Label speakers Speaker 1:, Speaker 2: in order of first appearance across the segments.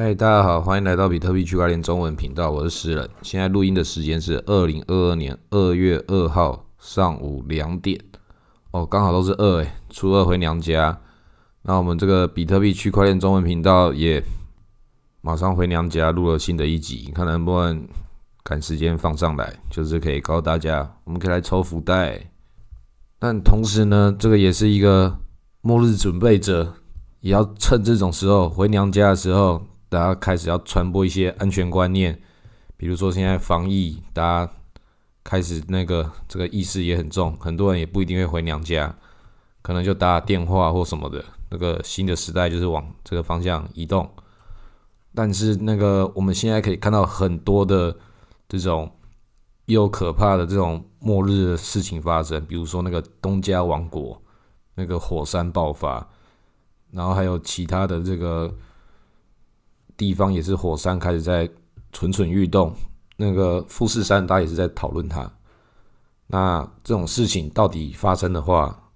Speaker 1: 嗨，大家好，欢迎来到比特币区块链中文频道，我是诗人。现在录音的时间是二零二二年二月二号上午两点，哦，刚好都是二诶，初二回娘家。那我们这个比特币区块链中文频道也马上回娘家，录了新的一集，看能不能赶时间放上来，就是可以告诉大家，我们可以来抽福袋。但同时呢，这个也是一个末日准备者，也要趁这种时候回娘家的时候。大家开始要传播一些安全观念，比如说现在防疫，大家开始那个这个意识也很重，很多人也不一定会回娘家，可能就打电话或什么的。那个新的时代就是往这个方向移动，但是那个我们现在可以看到很多的这种又可怕的这种末日的事情发生，比如说那个东家王国那个火山爆发，然后还有其他的这个。地方也是火山开始在蠢蠢欲动，那个富士山大家也是在讨论它。那这种事情到底发生的话，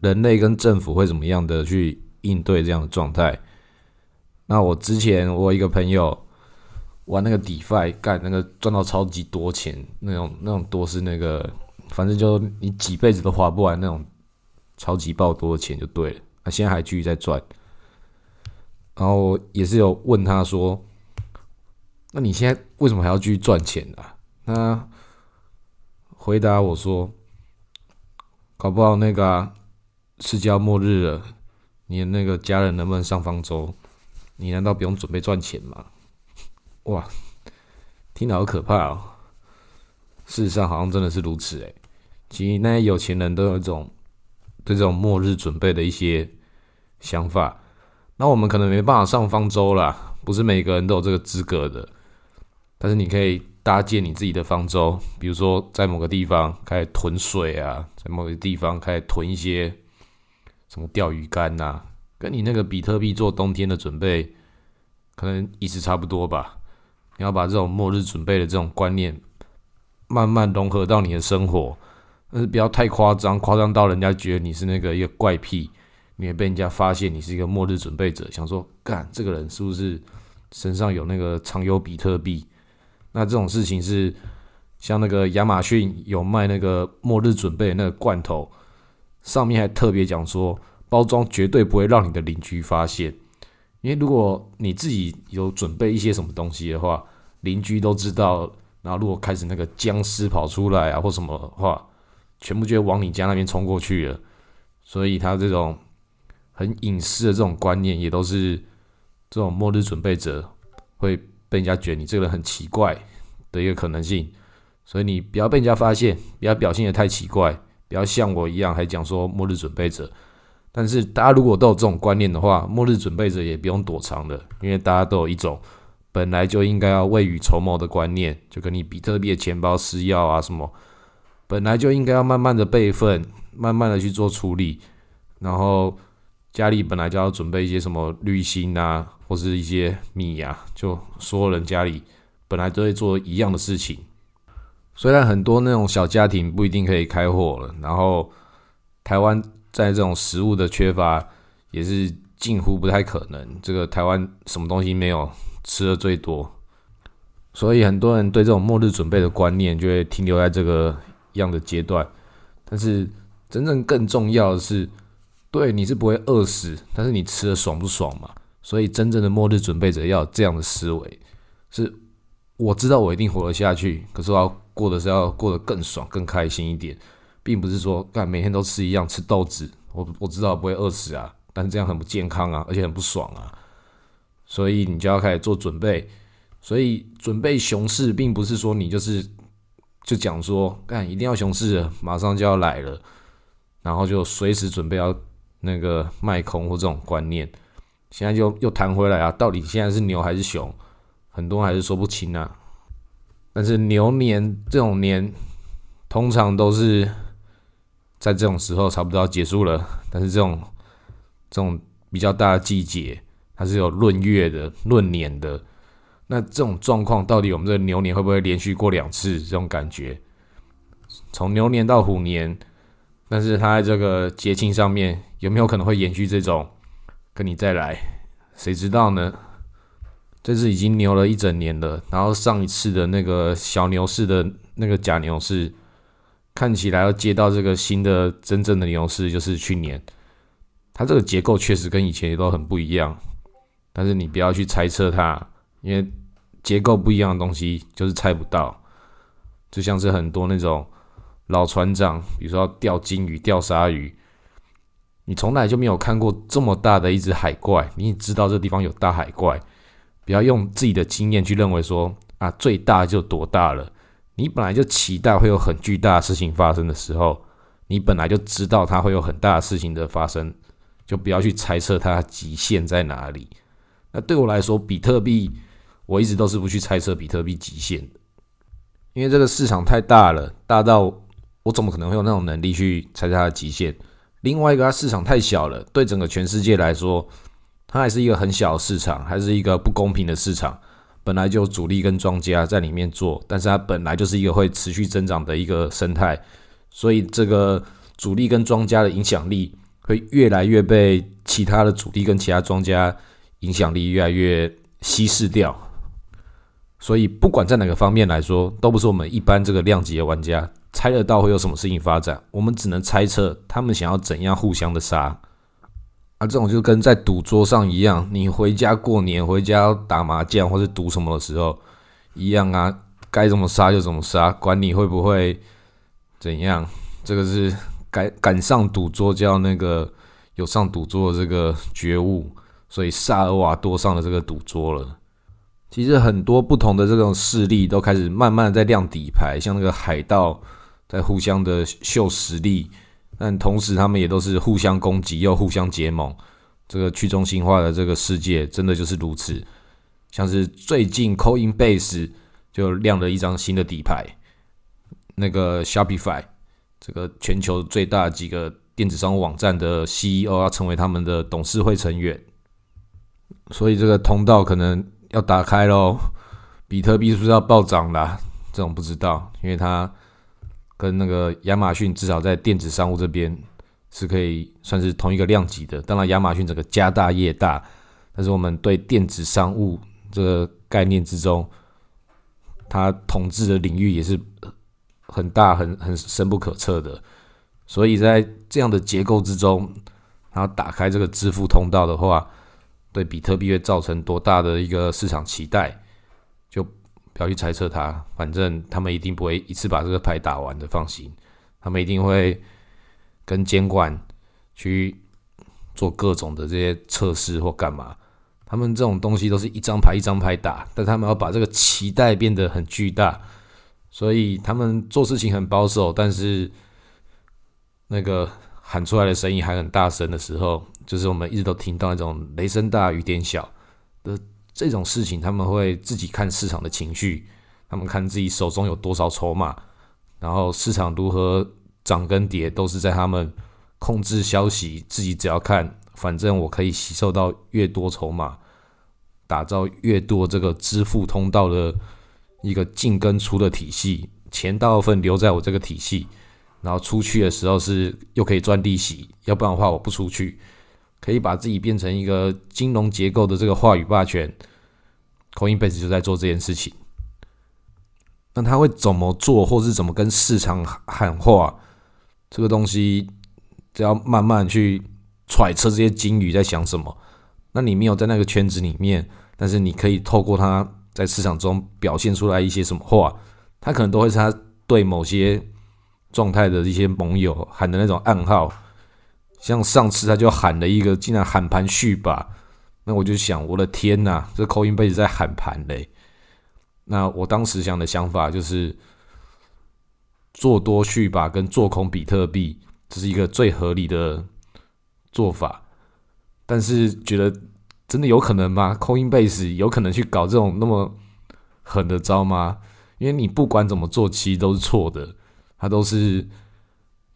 Speaker 1: 人类跟政府会怎么样的去应对这样的状态？那我之前我一个朋友玩那个 DeFi，干那个赚到超级多钱，那种那种多是那个，反正就你几辈子都花不完那种超级爆多的钱就对了。那现在还继续在赚。然后也是有问他说：“那你现在为什么还要继续赚钱呢？”他回答我说：“搞不好那个世界末日了，你的那个家人能不能上方舟？你难道不用准备赚钱吗？”哇，听得好可怕哦！事实上好像真的是如此诶。其实那些有钱人都有一种对这种末日准备的一些想法。那我们可能没办法上方舟啦，不是每个人都有这个资格的。但是你可以搭建你自己的方舟，比如说在某个地方开始囤水啊，在某个地方开始囤一些什么钓鱼竿呐，跟你那个比特币做冬天的准备可能意思差不多吧。你要把这种末日准备的这种观念慢慢融合到你的生活，但是不要太夸张，夸张到人家觉得你是那个一个怪癖。你也被人家发现你是一个末日准备者，想说干这个人是不是身上有那个藏有比特币？那这种事情是像那个亚马逊有卖那个末日准备的那个罐头，上面还特别讲说包装绝对不会让你的邻居发现，因为如果你自己有准备一些什么东西的话，邻居都知道，然后如果开始那个僵尸跑出来啊或什么的话，全部就往你家那边冲过去了，所以他这种。很隐私的这种观念，也都是这种末日准备者会被人家觉得你这个人很奇怪的一个可能性。所以你不要被人家发现，不要表现的太奇怪，不要像我一样还讲说末日准备者。但是大家如果都有这种观念的话，末日准备者也不用躲藏的，因为大家都有一种本来就应该要未雨绸缪的观念，就跟你比特币的钱包私钥啊什么，本来就应该要慢慢的备份，慢慢的去做处理，然后。家里本来就要准备一些什么滤芯啊，或是一些米呀，就所有人家里本来都会做一样的事情。虽然很多那种小家庭不一定可以开火了，然后台湾在这种食物的缺乏也是近乎不太可能。这个台湾什么东西没有吃的最多，所以很多人对这种末日准备的观念就会停留在这个样的阶段。但是真正更重要的是。对，你是不会饿死，但是你吃的爽不爽嘛？所以真正的末日准备者要有这样的思维：是我知道我一定活得下去，可是我要过的是要过得更爽、更开心一点，并不是说干每天都吃一样吃豆子。我我知道不会饿死啊，但是这样很不健康啊，而且很不爽啊。所以你就要开始做准备。所以准备熊市，并不是说你就是就讲说干一定要熊市，马上就要来了，然后就随时准备要。那个卖空或这种观念，现在又又弹回来啊！到底现在是牛还是熊？很多还是说不清啊。但是牛年这种年，通常都是在这种时候差不多要结束了。但是这种这种比较大的季节，它是有闰月的、闰年的。那这种状况，到底我们这个牛年会不会连续过两次？这种感觉，从牛年到虎年。但是他在这个节庆上面有没有可能会延续这种跟你再来？谁知道呢？这次已经牛了一整年了，然后上一次的那个小牛市的那个假牛市，看起来要接到这个新的真正的牛市，就是去年。它这个结构确实跟以前也都很不一样，但是你不要去猜测它，因为结构不一样的东西就是猜不到。就像是很多那种老船长，比如说钓金鱼、钓鲨鱼，你从来就没有看过这么大的一只海怪，你也知道这地方有大海怪。不要用自己的经验去认为说啊，最大就多大了。你本来就期待会有很巨大的事情发生的时候，你本来就知道它会有很大的事情的发生，就不要去猜测它极限在哪里。那对我来说，比特币我一直都是不去猜测比特币极限的，因为这个市场太大了，大到我怎么可能会有那种能力去猜测它的极限？另外一个，它市场太小了，对整个全世界来说。它还是一个很小的市场，还是一个不公平的市场。本来就主力跟庄家在里面做，但是它本来就是一个会持续增长的一个生态，所以这个主力跟庄家的影响力会越来越被其他的主力跟其他庄家影响力越来越稀释掉。所以不管在哪个方面来说，都不是我们一般这个量级的玩家猜得到会有什么事情发展。我们只能猜测他们想要怎样互相的杀。啊，这种就跟在赌桌上一样，你回家过年回家打麻将或者赌什么的时候一样啊，该怎么杀就怎么杀，管你会不会怎样。这个是赶赶上赌桌就要那个有上赌桌的这个觉悟，所以萨尔瓦多上了这个赌桌了。其实很多不同的这种势力都开始慢慢在亮底牌，像那个海盗在互相的秀实力。但同时，他们也都是互相攻击又互相结盟。这个去中心化的这个世界，真的就是如此。像是最近 Coinbase 就亮了一张新的底牌，那个 Shopify 这个全球最大几个电子商务网站的 CEO 要成为他们的董事会成员，所以这个通道可能要打开喽。比特币是不是要暴涨啦？这种不知道，因为它。跟那个亚马逊至少在电子商务这边是可以算是同一个量级的。当然，亚马逊整个家大业大，但是我们对电子商务这个概念之中，它统治的领域也是很大、很很深不可测的。所以在这样的结构之中，然后打开这个支付通道的话，对比特币会造成多大的一个市场期待？不要去猜测它，反正他们一定不会一次把这个牌打完的，放心。他们一定会跟监管去做各种的这些测试或干嘛。他们这种东西都是一张牌一张牌打，但他们要把这个期待变得很巨大，所以他们做事情很保守。但是那个喊出来的声音还很大声的时候，就是我们一直都听到那种雷声大雨点小的。这种事情他们会自己看市场的情绪，他们看自己手中有多少筹码，然后市场如何涨跟跌都是在他们控制消息，自己只要看，反正我可以吸收到越多筹码，打造越多这个支付通道的一个进跟出的体系，钱大部分留在我这个体系，然后出去的时候是又可以赚利息，要不然的话我不出去。可以把自己变成一个金融结构的这个话语霸权，Coinbase 就在做这件事情。那他会怎么做，或是怎么跟市场喊话？这个东西只要慢慢去揣测这些金鱼在想什么。那你没有在那个圈子里面，但是你可以透过他在市场中表现出来一些什么话，他可能都会是他对某些状态的一些盟友喊的那种暗号。像上次他就喊了一个，竟然喊盘续吧，那我就想，我的天呐，这口音贝斯在喊盘嘞。那我当时想的想法就是，做多续吧跟做空比特币，这是一个最合理的做法。但是觉得真的有可能吗？Coinbase 有可能去搞这种那么狠的招吗？因为你不管怎么做，其实都是错的，他都是。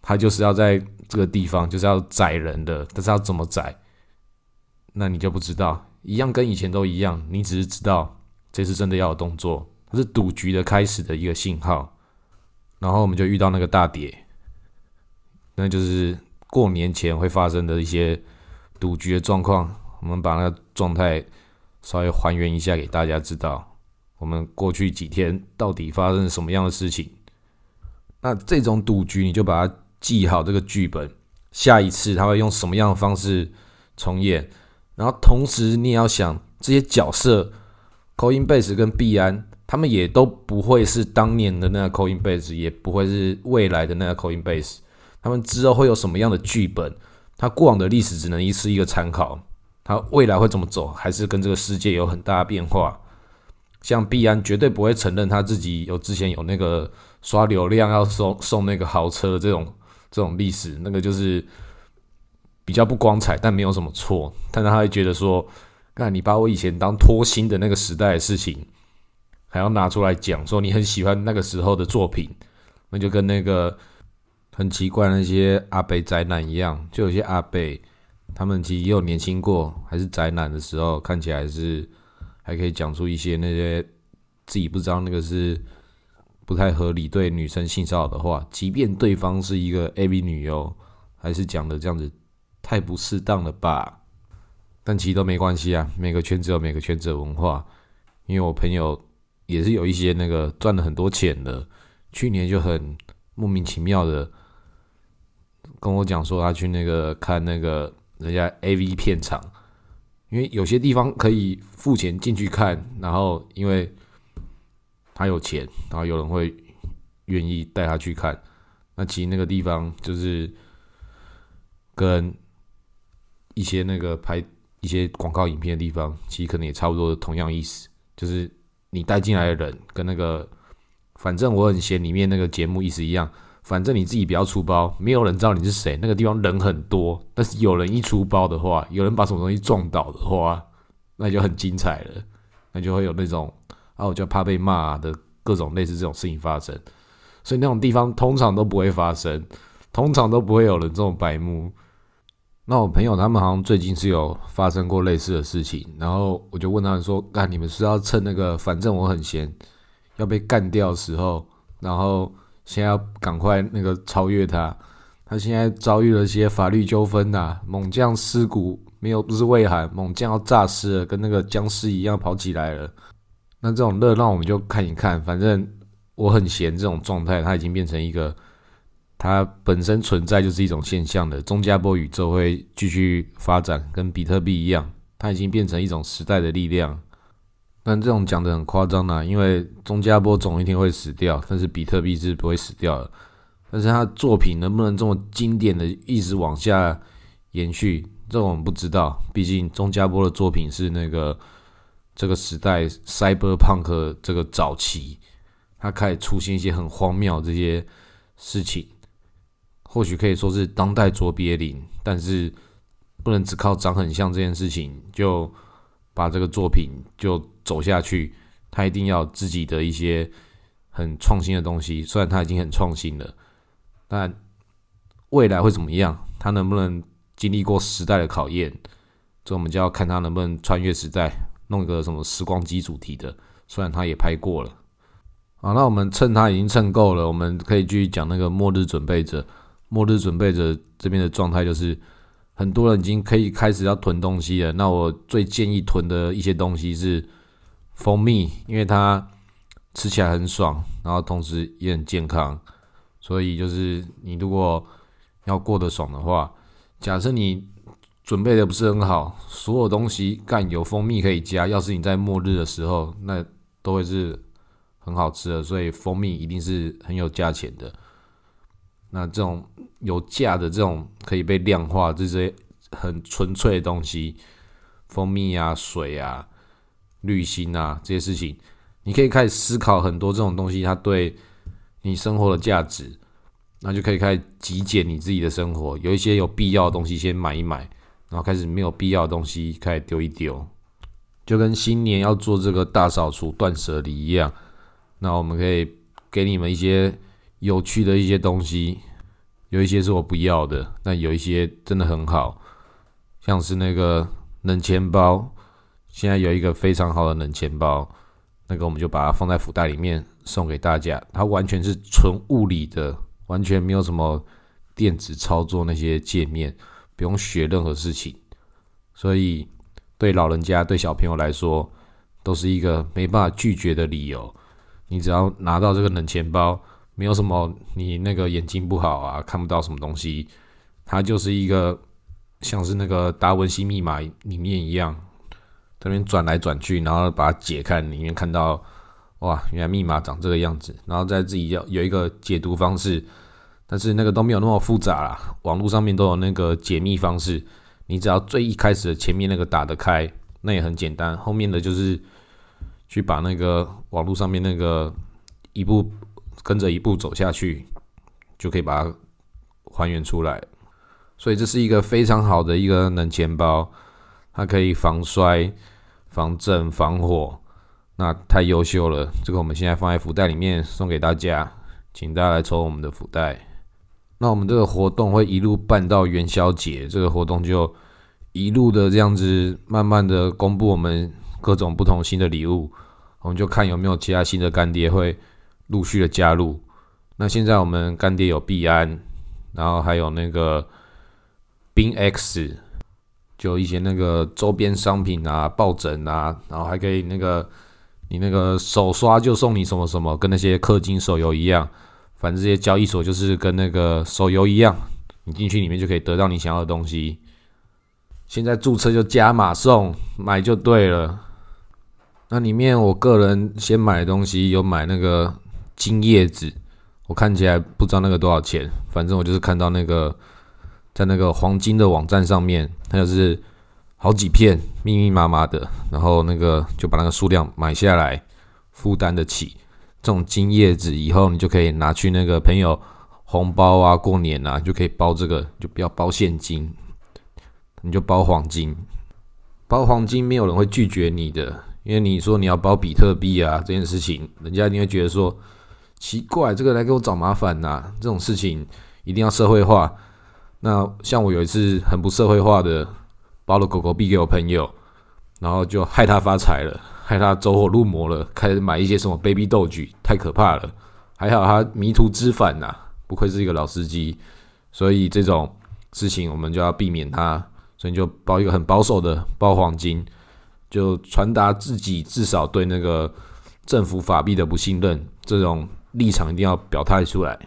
Speaker 1: 他就是要在这个地方，就是要宰人的，但是要怎么宰，那你就不知道。一样跟以前都一样，你只是知道这次真的要有动作，它是赌局的开始的一个信号。然后我们就遇到那个大跌，那就是过年前会发生的一些赌局的状况。我们把那个状态稍微还原一下给大家知道，我们过去几天到底发生什么样的事情。那这种赌局你就把它记好这个剧本，下一次他会用什么样的方式重演，然后同时你也要想这些角色，Coin Base 跟币安，他们也都不会是当年的那个 Coin Base，也不会是未来的那个 Coin Base，他们之后会有什么样的剧本？他过往的历史只能一次一个参考，他未来会怎么走，还是跟这个世界有很大的变化。像币安绝对不会承认他自己有之前有那个刷流量要送送那个豪车的这种这种历史，那个就是比较不光彩，但没有什么错。但是他会觉得说，那你把我以前当拖星的那个时代的事情，还要拿出来讲，说你很喜欢那个时候的作品，那就跟那个很奇怪那些阿北宅男一样，就有些阿北他们其实也有年轻过，还是宅男的时候，看起来是。还可以讲出一些那些自己不知道那个是不太合理对女生性骚扰的话，即便对方是一个 AV 女优，还是讲的这样子太不适当了吧？但其实都没关系啊，每个圈子有每个圈子的文化。因为我朋友也是有一些那个赚了很多钱的，去年就很莫名其妙的跟我讲说，他去那个看那个人家 AV 片场。因为有些地方可以付钱进去看，然后因为他有钱，然后有人会愿意带他去看。那其实那个地方就是跟一些那个拍一些广告影片的地方，其实可能也差不多同样意思，就是你带进来的人跟那个反正我很闲里面那个节目意思一样。反正你自己不要出包，没有人知道你是谁。那个地方人很多，但是有人一出包的话，有人把什么东西撞倒的话，那就很精彩了。那就会有那种啊，我就怕被骂的各种类似这种事情发生。所以那种地方通常都不会发生，通常都不会有人这种白目。那我朋友他们好像最近是有发生过类似的事情，然后我就问他们说：“干，你们是要趁那个反正我很闲要被干掉的时候，然后？”现在要赶快那个超越他，他现在遭遇了一些法律纠纷呐。猛将尸骨没有不是畏寒，猛将要诈尸了，跟那个僵尸一样跑起来了。那这种热闹我们就看一看，反正我很闲这种状态，它已经变成一个，它本身存在就是一种现象的。中加波宇宙会继续发展，跟比特币一样，它已经变成一种时代的力量。但这种讲的很夸张呐，因为中加波总一天会死掉，但是比特币是不会死掉的。但是他作品能不能这么经典的一直往下延续，这我们不知道。毕竟钟家波的作品是那个这个时代 cyberpunk 这个早期，它开始出现一些很荒谬这些事情，或许可以说是当代卓别林，但是不能只靠长很像这件事情就把这个作品就。走下去，他一定要自己的一些很创新的东西。虽然他已经很创新了，但未来会怎么样？他能不能经历过时代的考验？这我们就要看他能不能穿越时代，弄一个什么时光机主题的。虽然他也拍过了。好，那我们趁他已经蹭够了，我们可以继续讲那个末日准备者。末日准备者这边的状态就是，很多人已经可以开始要囤东西了。那我最建议囤的一些东西是。蜂蜜，因为它吃起来很爽，然后同时也很健康，所以就是你如果要过得爽的话，假设你准备的不是很好，所有东西干有蜂蜜可以加，要是你在末日的时候，那都会是很好吃的，所以蜂蜜一定是很有价钱的。那这种有价的这种可以被量化这些很纯粹的东西，蜂蜜啊，水啊。滤芯啊，这些事情，你可以开始思考很多这种东西，它对你生活的价值，那就可以开始极简你自己的生活。有一些有必要的东西先买一买，然后开始没有必要的东西开始丢一丢，就跟新年要做这个大扫除、断舍离一样。那我们可以给你们一些有趣的一些东西，有一些是我不要的，但有一些真的很好，像是那个冷钱包。现在有一个非常好的冷钱包，那个我们就把它放在福袋里面送给大家。它完全是纯物理的，完全没有什么电子操作那些界面，不用学任何事情。所以对老人家、对小朋友来说，都是一个没办法拒绝的理由。你只要拿到这个冷钱包，没有什么你那个眼睛不好啊，看不到什么东西，它就是一个像是那个达文西密码里面一样，这边转来转去，然后把它解开，里面看到哇，原来密码长这个样子，然后再自己要有一个解读方式。但是那个都没有那么复杂啦，网络上面都有那个解密方式，你只要最一开始的前面那个打得开，那也很简单，后面的就是去把那个网络上面那个一步跟着一步走下去，就可以把它还原出来。所以这是一个非常好的一个冷钱包，它可以防摔、防震、防火，那太优秀了。这个我们现在放在福袋里面送给大家，请大家来抽我们的福袋。那我们这个活动会一路办到元宵节，这个活动就一路的这样子，慢慢的公布我们各种不同新的礼物，我们就看有没有其他新的干爹会陆续的加入。那现在我们干爹有币安，然后还有那个冰 X，就一些那个周边商品啊、抱枕啊，然后还可以那个你那个手刷就送你什么什么，跟那些氪金手游一样。反正这些交易所就是跟那个手游一样，你进去里面就可以得到你想要的东西。现在注册就加码送，买就对了。那里面我个人先买的东西有买那个金叶子，我看起来不知道那个多少钱，反正我就是看到那个在那个黄金的网站上面，它就是好几片密密麻麻的，然后那个就把那个数量买下来，负担得起。这种金叶子以后你就可以拿去那个朋友红包啊，过年啊就可以包这个，就不要包现金，你就包黄金。包黄金没有人会拒绝你的，因为你说你要包比特币啊这件事情，人家一定会觉得说奇怪，这个来给我找麻烦呐。这种事情一定要社会化。那像我有一次很不社会化的包了狗狗币给我朋友，然后就害他发财了。害他走火入魔了，开始买一些什么 baby 道具，太可怕了。还好他迷途知返呐，不愧是一个老司机。所以这种事情我们就要避免它，所以就包一个很保守的包黄金，就传达自己至少对那个政府法币的不信任，这种立场一定要表态出来。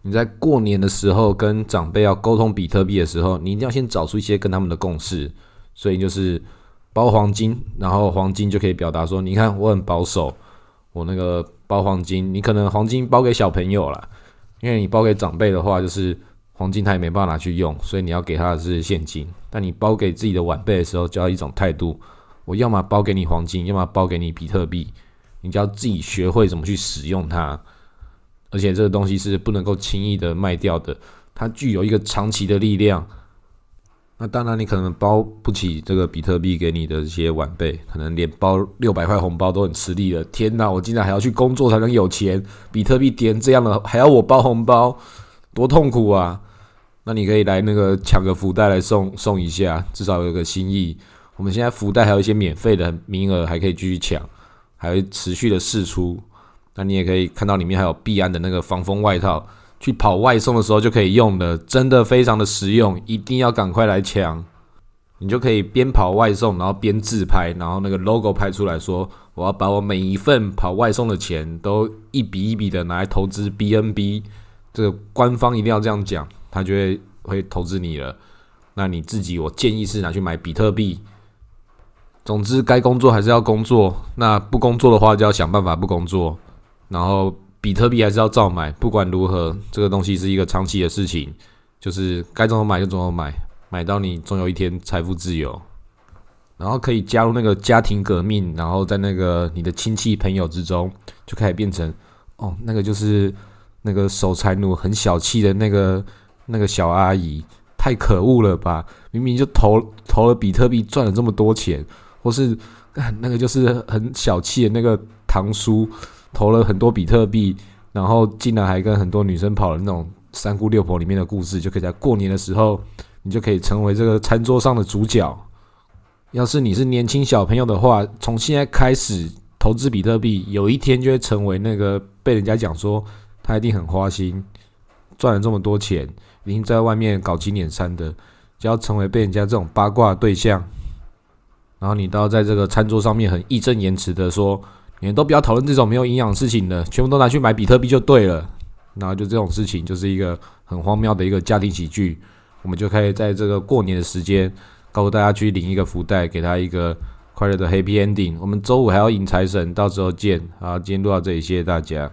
Speaker 1: 你在过年的时候跟长辈要沟通比特币的时候，你一定要先找出一些跟他们的共识，所以就是。包黄金，然后黄金就可以表达说，你看我很保守，我那个包黄金，你可能黄金包给小朋友啦，因为你包给长辈的话，就是黄金他也没办法拿去用，所以你要给他的是现金。但你包给自己的晚辈的时候，就要一种态度，我要么包给你黄金，要么包给你比特币，你就要自己学会怎么去使用它，而且这个东西是不能够轻易的卖掉的，它具有一个长期的力量。那当然，你可能包不起这个比特币给你的这些晚辈，可能连包六百块红包都很吃力了。天哪，我竟然还要去工作才能有钱，比特币跌这样的还要我包红包，多痛苦啊！那你可以来那个抢个福袋来送送一下，至少有个心意。我们现在福袋还有一些免费的名额，还可以继续抢，还会持续的试出。那你也可以看到里面还有必安的那个防风外套。去跑外送的时候就可以用的，真的非常的实用，一定要赶快来抢。你就可以边跑外送，然后边自拍，然后那个 logo 拍出来说，我要把我每一份跑外送的钱都一笔一笔的拿来投资 BNB。这个官方一定要这样讲，他就会会投资你了。那你自己，我建议是拿去买比特币。总之，该工作还是要工作，那不工作的话就要想办法不工作，然后。比特币还是要照买，不管如何，这个东西是一个长期的事情，就是该怎么买就怎么买，买到你总有一天财富自由，然后可以加入那个家庭革命，然后在那个你的亲戚朋友之中就开始变成哦，那个就是那个守财奴很小气的那个那个小阿姨，太可恶了吧？明明就投投了比特币赚了这么多钱，或是那个就是很小气的那个堂叔。投了很多比特币，然后竟然还跟很多女生跑了那种三姑六婆里面的故事，就可以在过年的时候，你就可以成为这个餐桌上的主角。要是你是年轻小朋友的话，从现在开始投资比特币，有一天就会成为那个被人家讲说他一定很花心，赚了这么多钱，已经在外面搞金脸山的，就要成为被人家这种八卦对象。然后你到在这个餐桌上面很义正言辞的说，你们都不要讨论这种没有营养的事情的，全部都拿去买比特币就对了。然后就这种事情就是一个很荒谬的一个家庭喜剧，我们就可以在这个过年的时间告诉大家去领一个福袋，给他一个快乐的 Happy Ending。我们周五还要迎财神，到时候见。好，今天录到这里，谢谢大家。